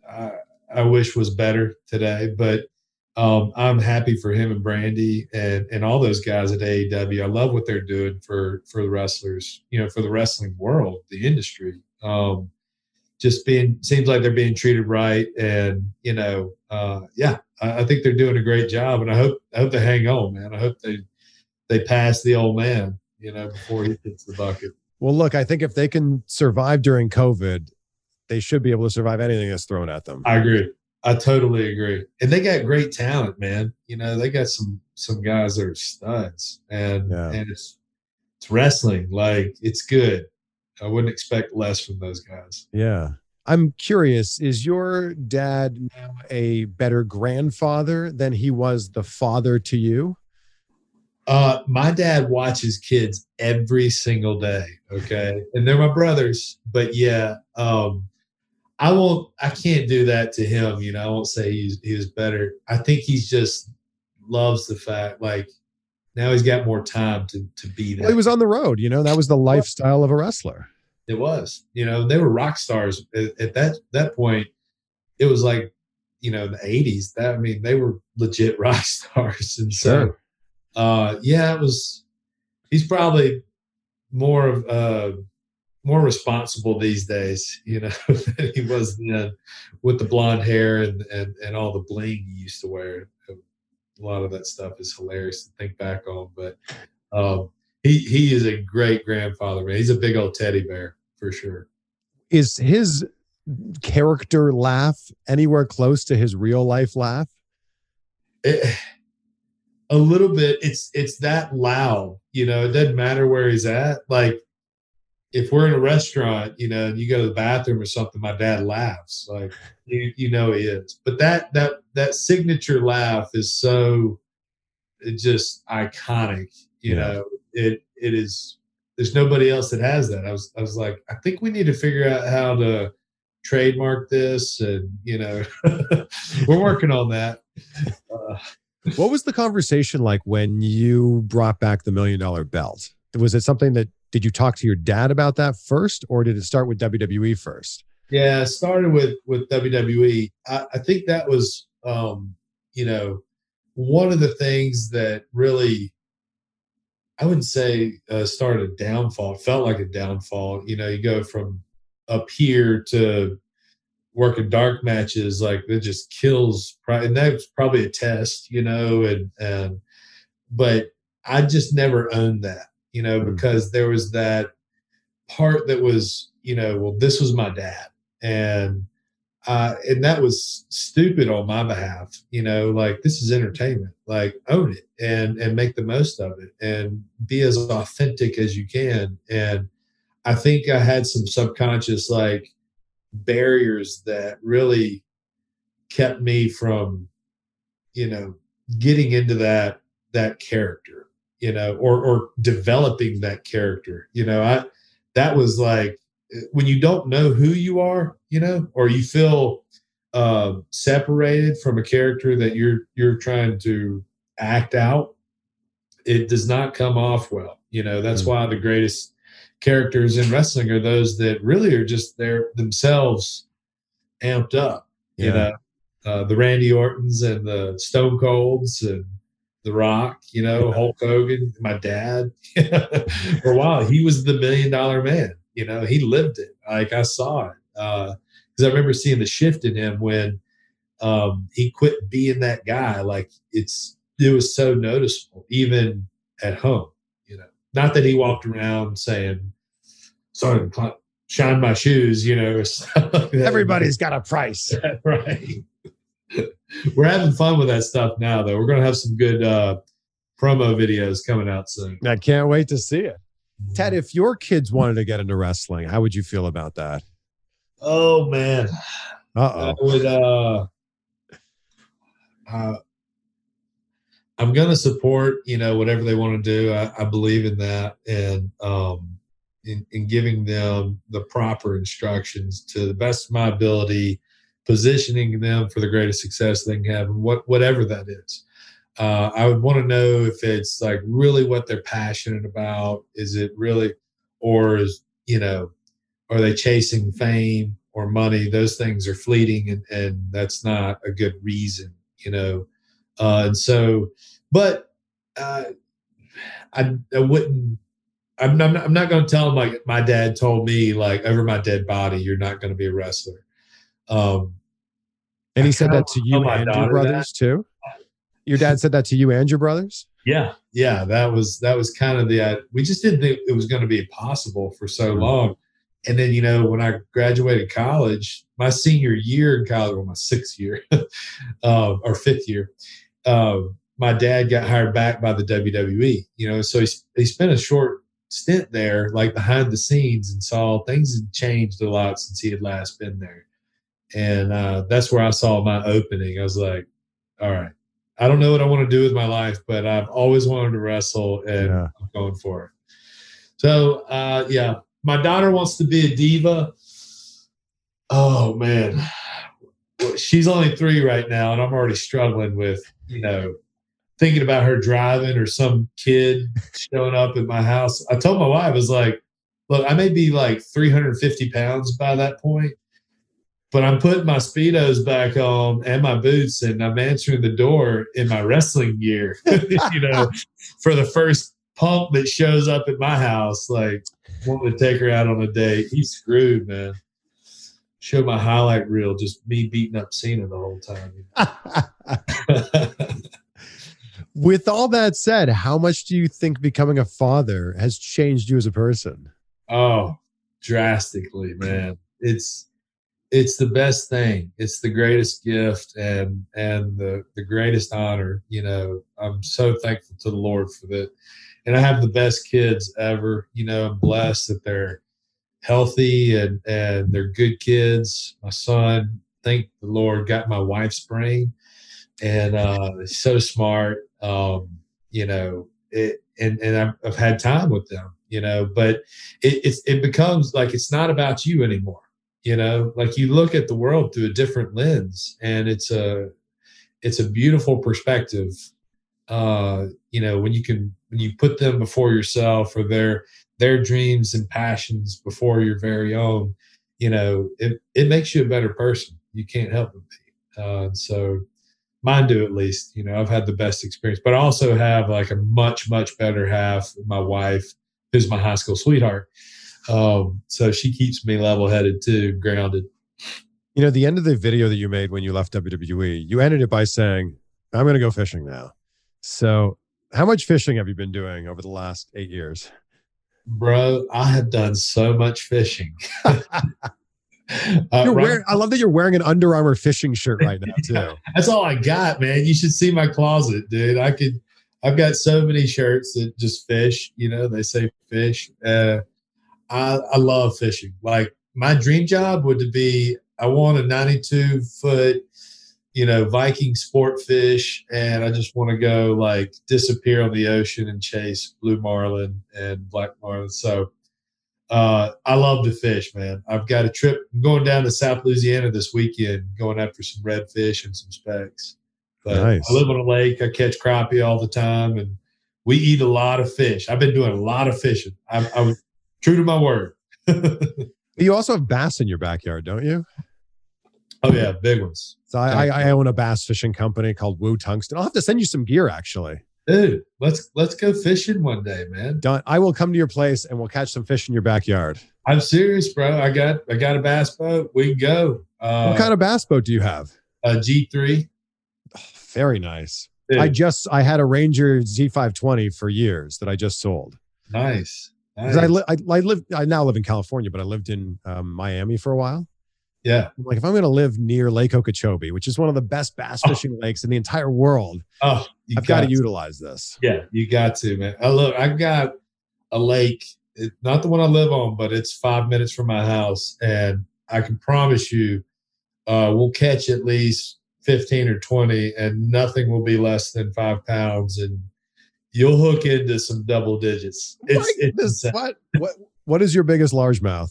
I, I wish was better today, but um, I'm happy for him and Brandi and, and all those guys at AEW. I love what they're doing for, for the wrestlers, you know, for the wrestling world, the industry. Um, just being seems like they're being treated right, and you know, uh, yeah, I, I think they're doing a great job, and I hope I hope they hang on, man. I hope they they pass the old man, you know, before he hits the bucket. Well, look, I think if they can survive during COVID, they should be able to survive anything that's thrown at them. I agree. I totally agree. And they got great talent, man. You know, they got some some guys that are studs, and Yeah. and it's it's wrestling. Like it's good. I wouldn't expect less from those guys. Yeah. I'm curious, is your dad now a better grandfather than he was the father to you? Uh, my dad watches kids every single day. Okay, and they're my brothers, but yeah, um, I won't. I can't do that to him. You know, I won't say he's he was better. I think he's just loves the fact like now he's got more time to to be that. Well, he was on the road, you know, that was the lifestyle of a wrestler. It was, you know, they were rock stars at, at that that point. It was like, you know, the '80s. That I mean, they were legit <laughs> rock stars, and so, uh, yeah, it was. He's probably more of uh, more responsible these days, you know, <laughs> than he was then, with the blonde hair and and and all the bling he used to wear. A lot of that stuff is hilarious to think back on, but um, he he is a great grandfather, man. He's a big old teddy bear for sure. Is his character laugh anywhere close to his real life laugh? It, a little bit. It's it's that loud, you know. It doesn't matter where he's at. Like if we're in a restaurant, you know, and you go to the bathroom or something, my dad laughs. Like <laughs> you you know he is. But that that that signature laugh is so just iconic. You Yeah. know, it it is. There's nobody else that has that. I was I was like, I think we need to figure out how to trademark this, and you know, <laughs> we're working on that. Uh, <laughs> What was the conversation like when you brought back the million dollar belt? Was it something that did you talk to your dad about that first, or did it start with WWE first? Yeah, it started with with WWE. I, I think that was, um, you know, one of the things that really, I wouldn't say uh, started a downfall. It felt like a downfall. You know, you go from up here to working dark matches, like it just kills. And that's probably a test, you know, and and, but I just never owned that, you know, Mm. because there was that part that was, you know, well, this was my dad and uh, and that was stupid on my behalf. You know, like this is entertainment. Like own it and and make the most of it and be as authentic as you can. And I think I had some subconscious like barriers that really kept me from, you know, getting into that that character. You know, or or developing that character. You know, I that was like when you don't know who you are, you know, or you feel uh, separated from a character that you're you're trying to act out, it does not come off well. You know, that's Mm. why the greatest characters in wrestling are those that really are just their themselves amped up. You know, uh, the Randy Ortons and the Stone Colds and the Rock. You know, Hulk Hogan, my dad. <laughs> For a while, he was the million dollar man. You know, he lived it. Like I saw it. Because I remember seeing the shift in him when um, he quit being that guy. Like it's it was so noticeable, even at home. You know, not that he walked around saying, "Sorry, shine my shoes." You know, everybody's got a price, <laughs> right? We're having fun with that stuff now, though. We're going to have some good uh, promo videos coming out soon. I can't wait to see it. Ted, if your kids wanted to get into wrestling, how would you feel about that? Oh man. Uh-oh. I would uh uh, I'm going to support, you know, whatever they want to do. I, I believe in that, and um, in, in, giving them the proper instructions to the best of my ability, positioning them for the greatest success they can have, and what whatever that is. Uh, I would want to know if it's like really what they're passionate about. Is it really, or is you know, are they chasing fame or money? Those things are fleeting, and and that's not a good reason you know. Uh, and so, but uh, I, I wouldn't. I'm not, I'm not going to tell them like my dad told me like over my dead body you're not going to be a wrestler. Um, and he said that to you and your brothers that. too. Your dad said that to you and your brothers. Yeah, yeah, that was that was kind of the. Uh, we just didn't think it was going to be possible for so long, and then you know when I graduated college, my senior year in college, well, my sixth year uh, <laughs> or fifth year, uh, my dad got hired back by the WWE. You know, so he, he spent a short stint there, like behind the scenes, and saw things had changed a lot since he had last been there. And uh, that's where I saw my opening. I was like, all right, I don't know what I want to do with my life, but I've always wanted to wrestle, and yeah. I'm going for it. So, uh, yeah, my daughter wants to be a diva. Oh man, she's only three right now, and I'm already struggling with you know thinking about her driving or some kid showing up at my house. I told my wife, I was like, look, I may be like 350 pounds by that point, but I'm putting my speedos back on and my boots, and I'm answering the door in my wrestling gear. <laughs> you know, for the first punk that shows up at my house, like wanting to take her out on a date. He's screwed, man. Show my highlight reel, just me beating up Cena the whole time. <laughs> With all that said, how much do you think becoming a father has changed you as a person? Oh, drastically, man. It's it's the best thing. It's the greatest gift and and the the greatest honor. You know, I'm so thankful to the Lord for that and I have the best kids ever. You know, I'm blessed that they're healthy and and they're good kids. My son, thank the Lord, got my wife's brain, and uh, so smart. Um, you know, it, and and I've, I've, had time with them. You know, but it it becomes like it's not about you anymore. You know, like you look at the world through a different lens, and it's a it's a beautiful perspective uh, you know, when you can when you put them before yourself or their their dreams and passions before your very own, you know, it it makes you a better person. You can't help but be. Uh, so mine do at least. You know, I've had the best experience, but I also have like a much much better half. My wife, who's my high school sweetheart. Um, so she keeps me level headed too, grounded. You know, the end of the video that you made when you left WWE, you ended it by saying, "I'm going to go fishing now." So, how much fishing have you been doing over the last eight years? Bro, I have done so much fishing. <laughs> <laughs> uh, right, wearing, I love that you're wearing an Under Armour fishing shirt right now, <laughs> too. yeah, that's all I got, man. You should see my closet, dude. I could, I've got so many shirts that just fish, you know, they say fish. Uh, I, I love fishing. Like, my dream job would be I want a 92 foot you know, Viking sport fish, and I just want to go like disappear on the ocean and chase blue marlin and black marlin. So uh, I love to fish, man. I've got a trip I'm going down to South Louisiana this weekend, going after some redfish and some specks. But nice. I live on a lake. I catch crappie all the time, and we eat a lot of fish. I've been doing a lot of fishing. I'm, I'm true to my word. <laughs> you also have bass in your backyard, don't you? Oh yeah, big ones. So I, I, own a bass fishing company called Woo Tungsten. I'll have to send you some gear actually. Dude, let's let's go fishing one day, man. Done. I will come to your place and we'll catch some fish in your backyard. I'm serious, bro. I got I got a bass boat. We can go. Uh, what kind of bass boat do you have? a G3. <sighs> Very nice. I just I had a Ranger Z520 for years that I just sold. Nice. Because I, li- I I live I now live in California, but I lived in um, Miami for a while. Yeah. I'm like if I'm going to live near Lake Okeechobee, which is one of the best bass Oh. fishing lakes in the entire world, Oh, I've got to to. utilize this. Yeah, you got to, man. I look, I've got a lake, it, not the one I live on, but it's five minutes from my house, and I can promise you, uh, we'll catch at least fifteen or twenty, and nothing will be less than five pounds, and you'll hook into some double digits. It's, it's what what what is your biggest largemouth?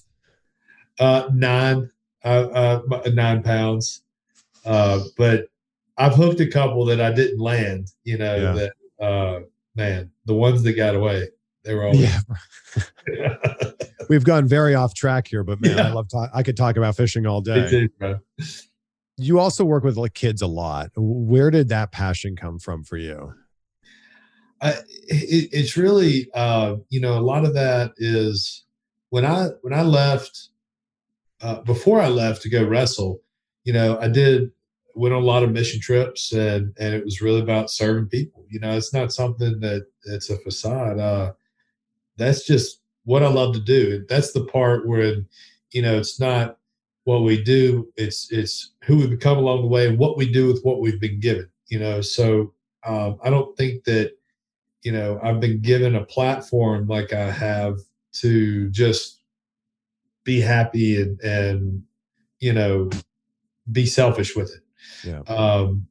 uh, nine, uh, uh, nine pounds, uh, but I've hooked a couple that I didn't land. You know Yeah. that, uh, man, the ones that got away, they were always. Yeah, <laughs> we've gone very off track here, but man, I love talk. I could talk about fishing all day. too. You also work with like kids a lot. Where did that passion come from for you? I, it, it's really, uh, you know, a lot of that is when I when I left, uh, before I left to go wrestle, you know, I did went on a lot of mission trips, and and it was really about serving people. You know, it's not something that it's a facade. Uh, that's just what I love to do. That's the part where, you know, it's not what we do. It's it's who we become along the way and what we do with what we've been given. You know, so um, I don't think that you know I've been given a platform like I have to just be happy and and you know be selfish with it. Yeah. Um,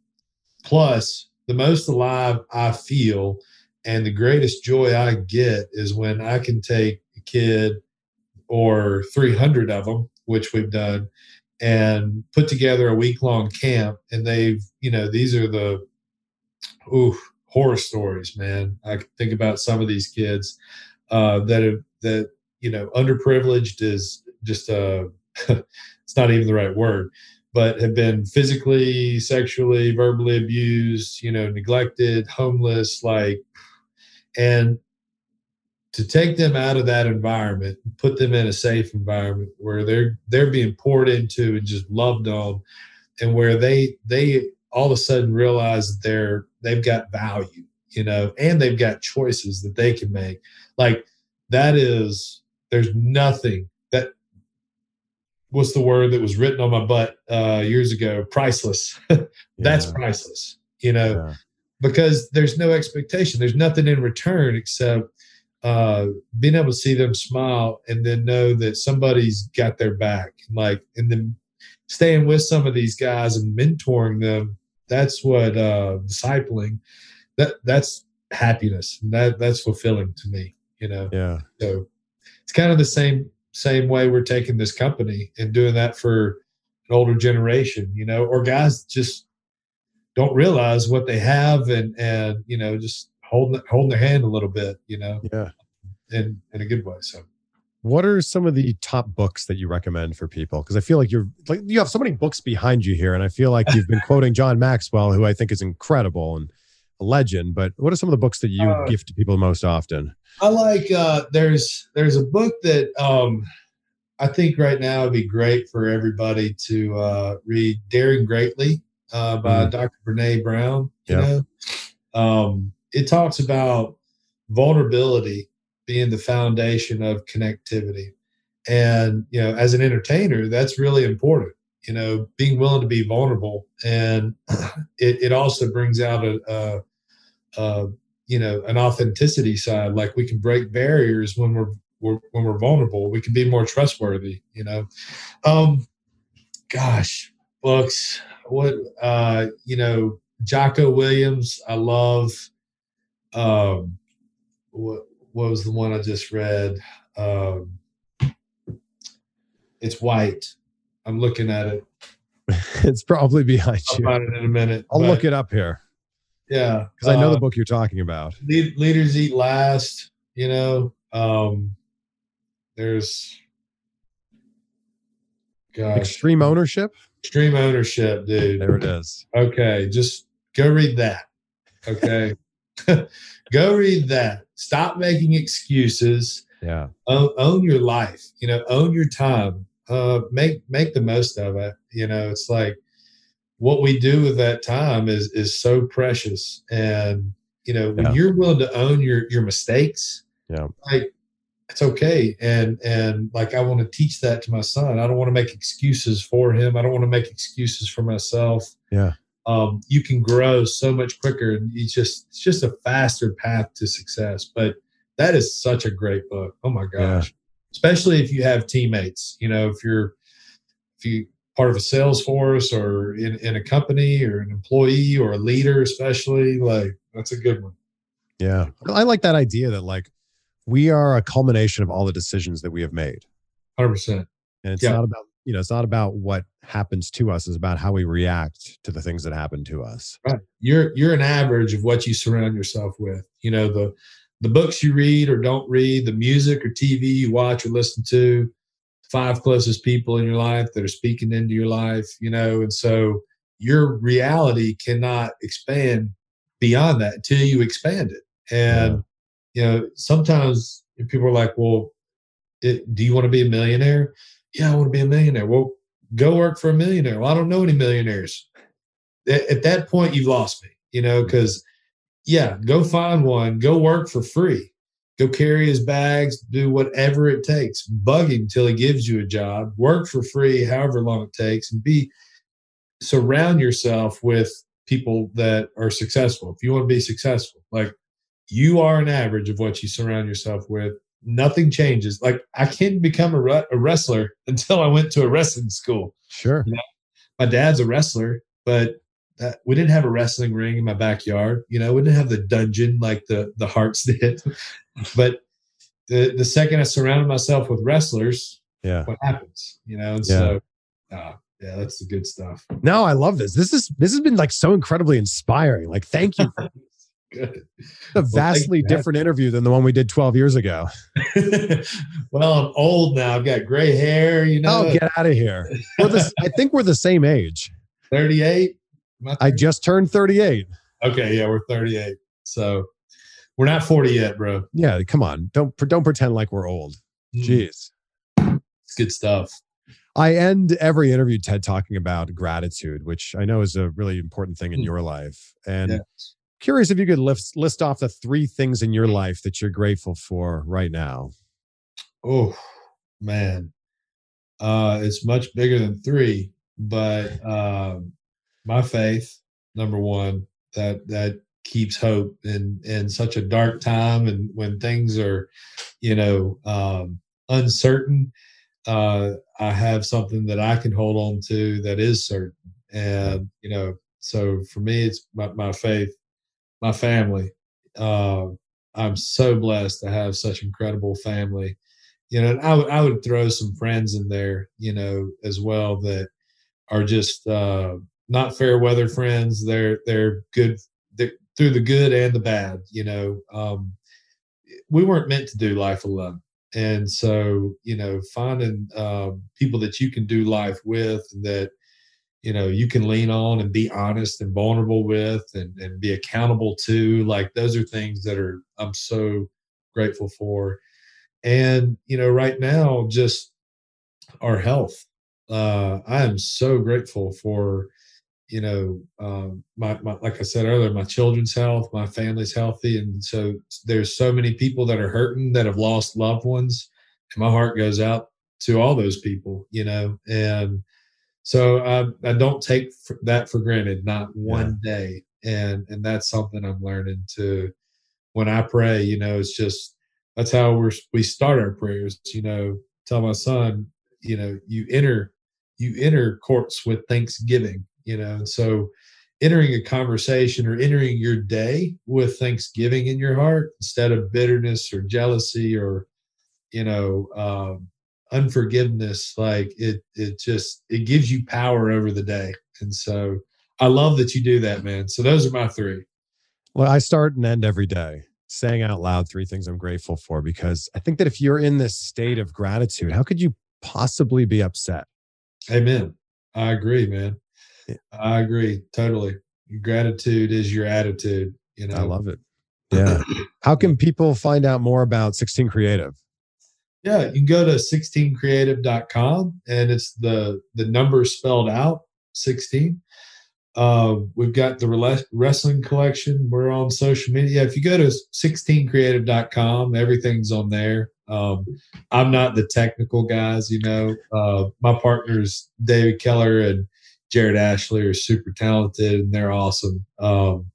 plus, the most alive I feel and the greatest joy I get is when I can take a kid or 300 of them, which we've done, and put together a week long camp. And they've, you know, these are the ooh, horror stories, man. I can think about some of these kids uh, that have, that, you know, underprivileged is just uh, a, <laughs> it's not even the right word but have been physically, sexually, verbally abused, you know, neglected, homeless, like, and to take them out of that environment, put them in a safe environment where they're they're being poured into and just loved on, and where they they all of a sudden realize they're they've got value, you know, and they've got choices that they can make. Like that is there's nothing that what's the word that was written on my butt uh, years ago? Priceless. <laughs> That's Yeah. priceless, you know, Yeah. because there's no expectation. There's nothing in return except uh, being able to see them smile and then know that somebody's got their back. Like, and then staying with some of these guys and mentoring them. That's what uh, discipling. That that's happiness. And that that's fulfilling to me. You know. yeah. So kind of the same same way we're taking this company and doing that for an older generation, you know, or guys just don't realize what they have and and you know just holding holding their hand a little bit, you know, Yeah. in in a good way. So What are some of the top books that you recommend for people? Because I feel like you're like you have so many books behind you here, and I feel like you've been <laughs> quoting John Maxwell, who I think is incredible and a legend. But what are some of the books that you Uh, give to people most often? I like uh there's there's a book that um I think right now would be great for everybody to uh read Daring Greatly uh by Mm. Dr. Brene Brown. You Yeah. know? Um it talks about vulnerability being the foundation of connectivity. And you know, as an entertainer, that's really important. You know, being willing to be vulnerable, and <clears throat> it, it also brings out a, a, a you know an authenticity side like we can break barriers when we're, we're when we're vulnerable we can be more trustworthy you know? Um gosh books what uh you know Jocko Willink i love um what what was the one i just read? Um it's white. I'm looking at it. <laughs> It's probably behind i'll you. find it in a minute I'll but look it up here yeah because I know uh, the book you're talking about. lead, leaders eat last you know um there's gosh Extreme ownership. extreme ownership dude There it is. okay just go read that okay <laughs> go read that stop making excuses Yeah. own, own your life you know own your time uh make make the most of it you know it's like what we do with that time is is so precious. And you know when Yeah. you're willing to own your your mistakes Yeah. like it's okay. And and like i want to teach that to my son. I don't want to make excuses for him. I don't want to make excuses for myself. Yeah. um, you can grow so much quicker and it's just it's just a faster path to success. But that is such a great book. Oh my gosh. Especially if you have teammates you know if you're if you part of a sales force or in, in a company or an employee or a leader especially like that's a good one Yeah. I like that idea that like we are a culmination of all the decisions that we have made. 100% And it's Yeah. not about, you know, it's not about what happens to us, it's about how we react to the things that happen to us. Right. You're you're an average of what you surround yourself with. You know, the the books you read or don't read, the music or TV you watch or listen to, five closest people in your life that are speaking into your life, you know, and so your reality cannot expand beyond that until you expand it. And you know, sometimes people are like, "Well, it, do you want to be a millionaire?" Yeah, I want to be a millionaire. Well, go work for a millionaire. Well, I don't know any millionaires at, at that point you've lost me you know mm. because yeah go find one go work for free go carry his bags do whatever it takes. Bug him till he gives you a job. Work for free however long it takes and be surround yourself with people that are successful. If you want to be successful like you are an average of what you surround yourself with. Nothing changes. Like i can't become a, a wrestler <laughs> until i went to a wrestling school. Sure. my dad's a wrestler, but that, we didn't have a wrestling ring in my backyard. You know, we didn't have the dungeon like the the Hearts <laughs> did. but the the second I surrounded myself with wrestlers, Yeah. what happens? You know, and Yeah. so uh, yeah, that's the good stuff. No, I love this. This is this has been like so incredibly inspiring. Like, thank you. <laughs> Good. a vastly you different interview than the one we did 12 years ago. <laughs> well, I'm old now. I've got gray hair. You know, Oh, get out of here. The, I think we're the same age. 38. I just turned 38. okay, yeah, we're 38. So we're not 40 yet, bro. Yeah, come on. Don't don't pretend like we're old. Mm, Jeez. It's good stuff. I end every interview, Ted, talking about gratitude, which I know is a really important thing in Mm. your life. And Yeah. curious if you could list, list off the three things in your life that you're grateful for right now. Oh man, uh, it's much bigger than three. But um, my faith, number one, that that keeps hope in in such a dark time, and when things are, you know, um, uncertain. Uh, I have something that I can hold on to that is certain, and you know, so for me, it's my, my faith, my family. Uh, I'm so blessed to have such incredible family you know, I would I would throw some friends in there, you know, as well that are just uh, not fair weather friends. They're they're good they're, through the good and the bad. You know, um, we weren't meant to do life alone, and so you know, finding um, people that you can do life with that you know you can lean on and be honest and vulnerable with and, and be accountable to like those are things that are i'm so grateful for and you know right now just our health uh i am so grateful for you know um my, my like i said earlier my children's health my family's healthy and so there's so many people that are hurting that have lost loved ones and my heart goes out to all those people you know and so i, I don't take that for granted not one day and and that's something i'm learning to when i pray you know it's just that's how we're we start our prayers you know tell my son you know you enter you enter courts with thanksgiving you know and so entering a conversation or entering your day with thanksgiving in your heart instead of bitterness or jealousy or you know um, unforgiveness like it it just it gives you power over the day and so i love that you do that man so those are my three Well, I start and end every day saying out loud three things I'm grateful for because I think that if you're in this state of gratitude, how could you possibly be upset? Amen. I agree, man. Yeah. I agree totally. Gratitude is your attitude. You know, I love it. <clears throat> Yeah. How can people find out more about 16 Creative? Yeah, you can go to 16creative.com and it's the the number spelled out 16. Uh, we've got the wrestling collection. We're on social media. If you go to 16creative.com, everything's on there. Um, I'm not the technical guys, you know. Uh, my partners, David Keller and Jared Ashley, are super talented and they're awesome. Um,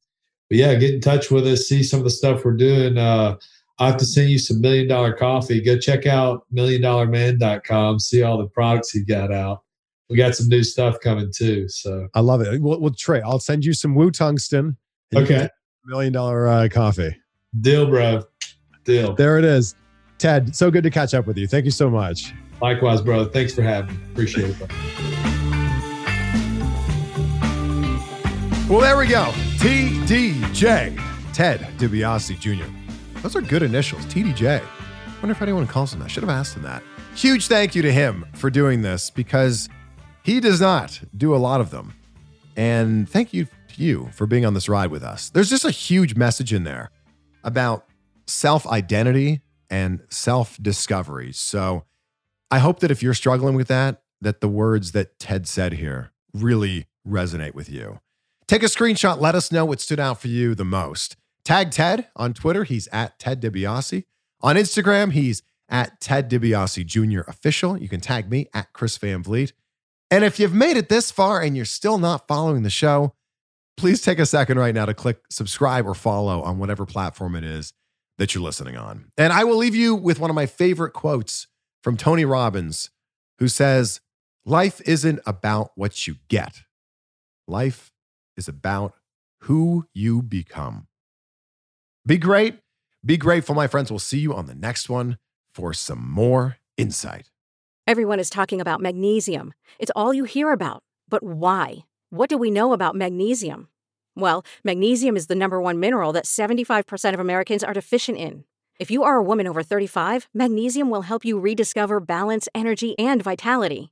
but yeah, get in touch with us, see some of the stuff we're doing. Uh, I have to send you some million dollar coffee. Go check out milliondollarman.com, see all the products he got out. We got some new stuff coming too. So I love it. Well, well Trey, I'll send you some Woo Tungsten. Okay. Million dollar uh, coffee. Deal, bro. Deal. There it is. Ted, so good to catch up with you. Thank you so much. Likewise, bro. Thanks for having me. Appreciate it. Well, there we go. TDJ, Ted DiBiase Jr. Those are good initials, TDJ. Wonder if anyone calls him that. Should have asked him that. Huge thank you to him for doing this because he does not do a lot of them. And thank you to you for being on this ride with us. There's just a huge message in there about self identity and self discovery. So I hope that if you're struggling with that, that the words that Ted said here really resonate with you. Take a screenshot, let us know what stood out for you the most. Tag Ted on Twitter, he's at Ted DiBiase. On Instagram, he's at Ted DiBiase Jr. Official. You can tag me at Chris Van Vliet. And if you've made it this far and you're still not following the show, please take a second right now to click subscribe or follow on whatever platform it is that you're listening on. And I will leave you with one of my favorite quotes from Tony Robbins, who says, Life isn't about what you get, life is about who you become. Be great. Be grateful, my friends. We'll see you on the next one for some more insight. Everyone is talking about magnesium. It's all you hear about. But why? What do we know about magnesium? Well, magnesium is the number one mineral that 75% of Americans are deficient in. If you are a woman over 35, magnesium will help you rediscover balance, energy, and vitality.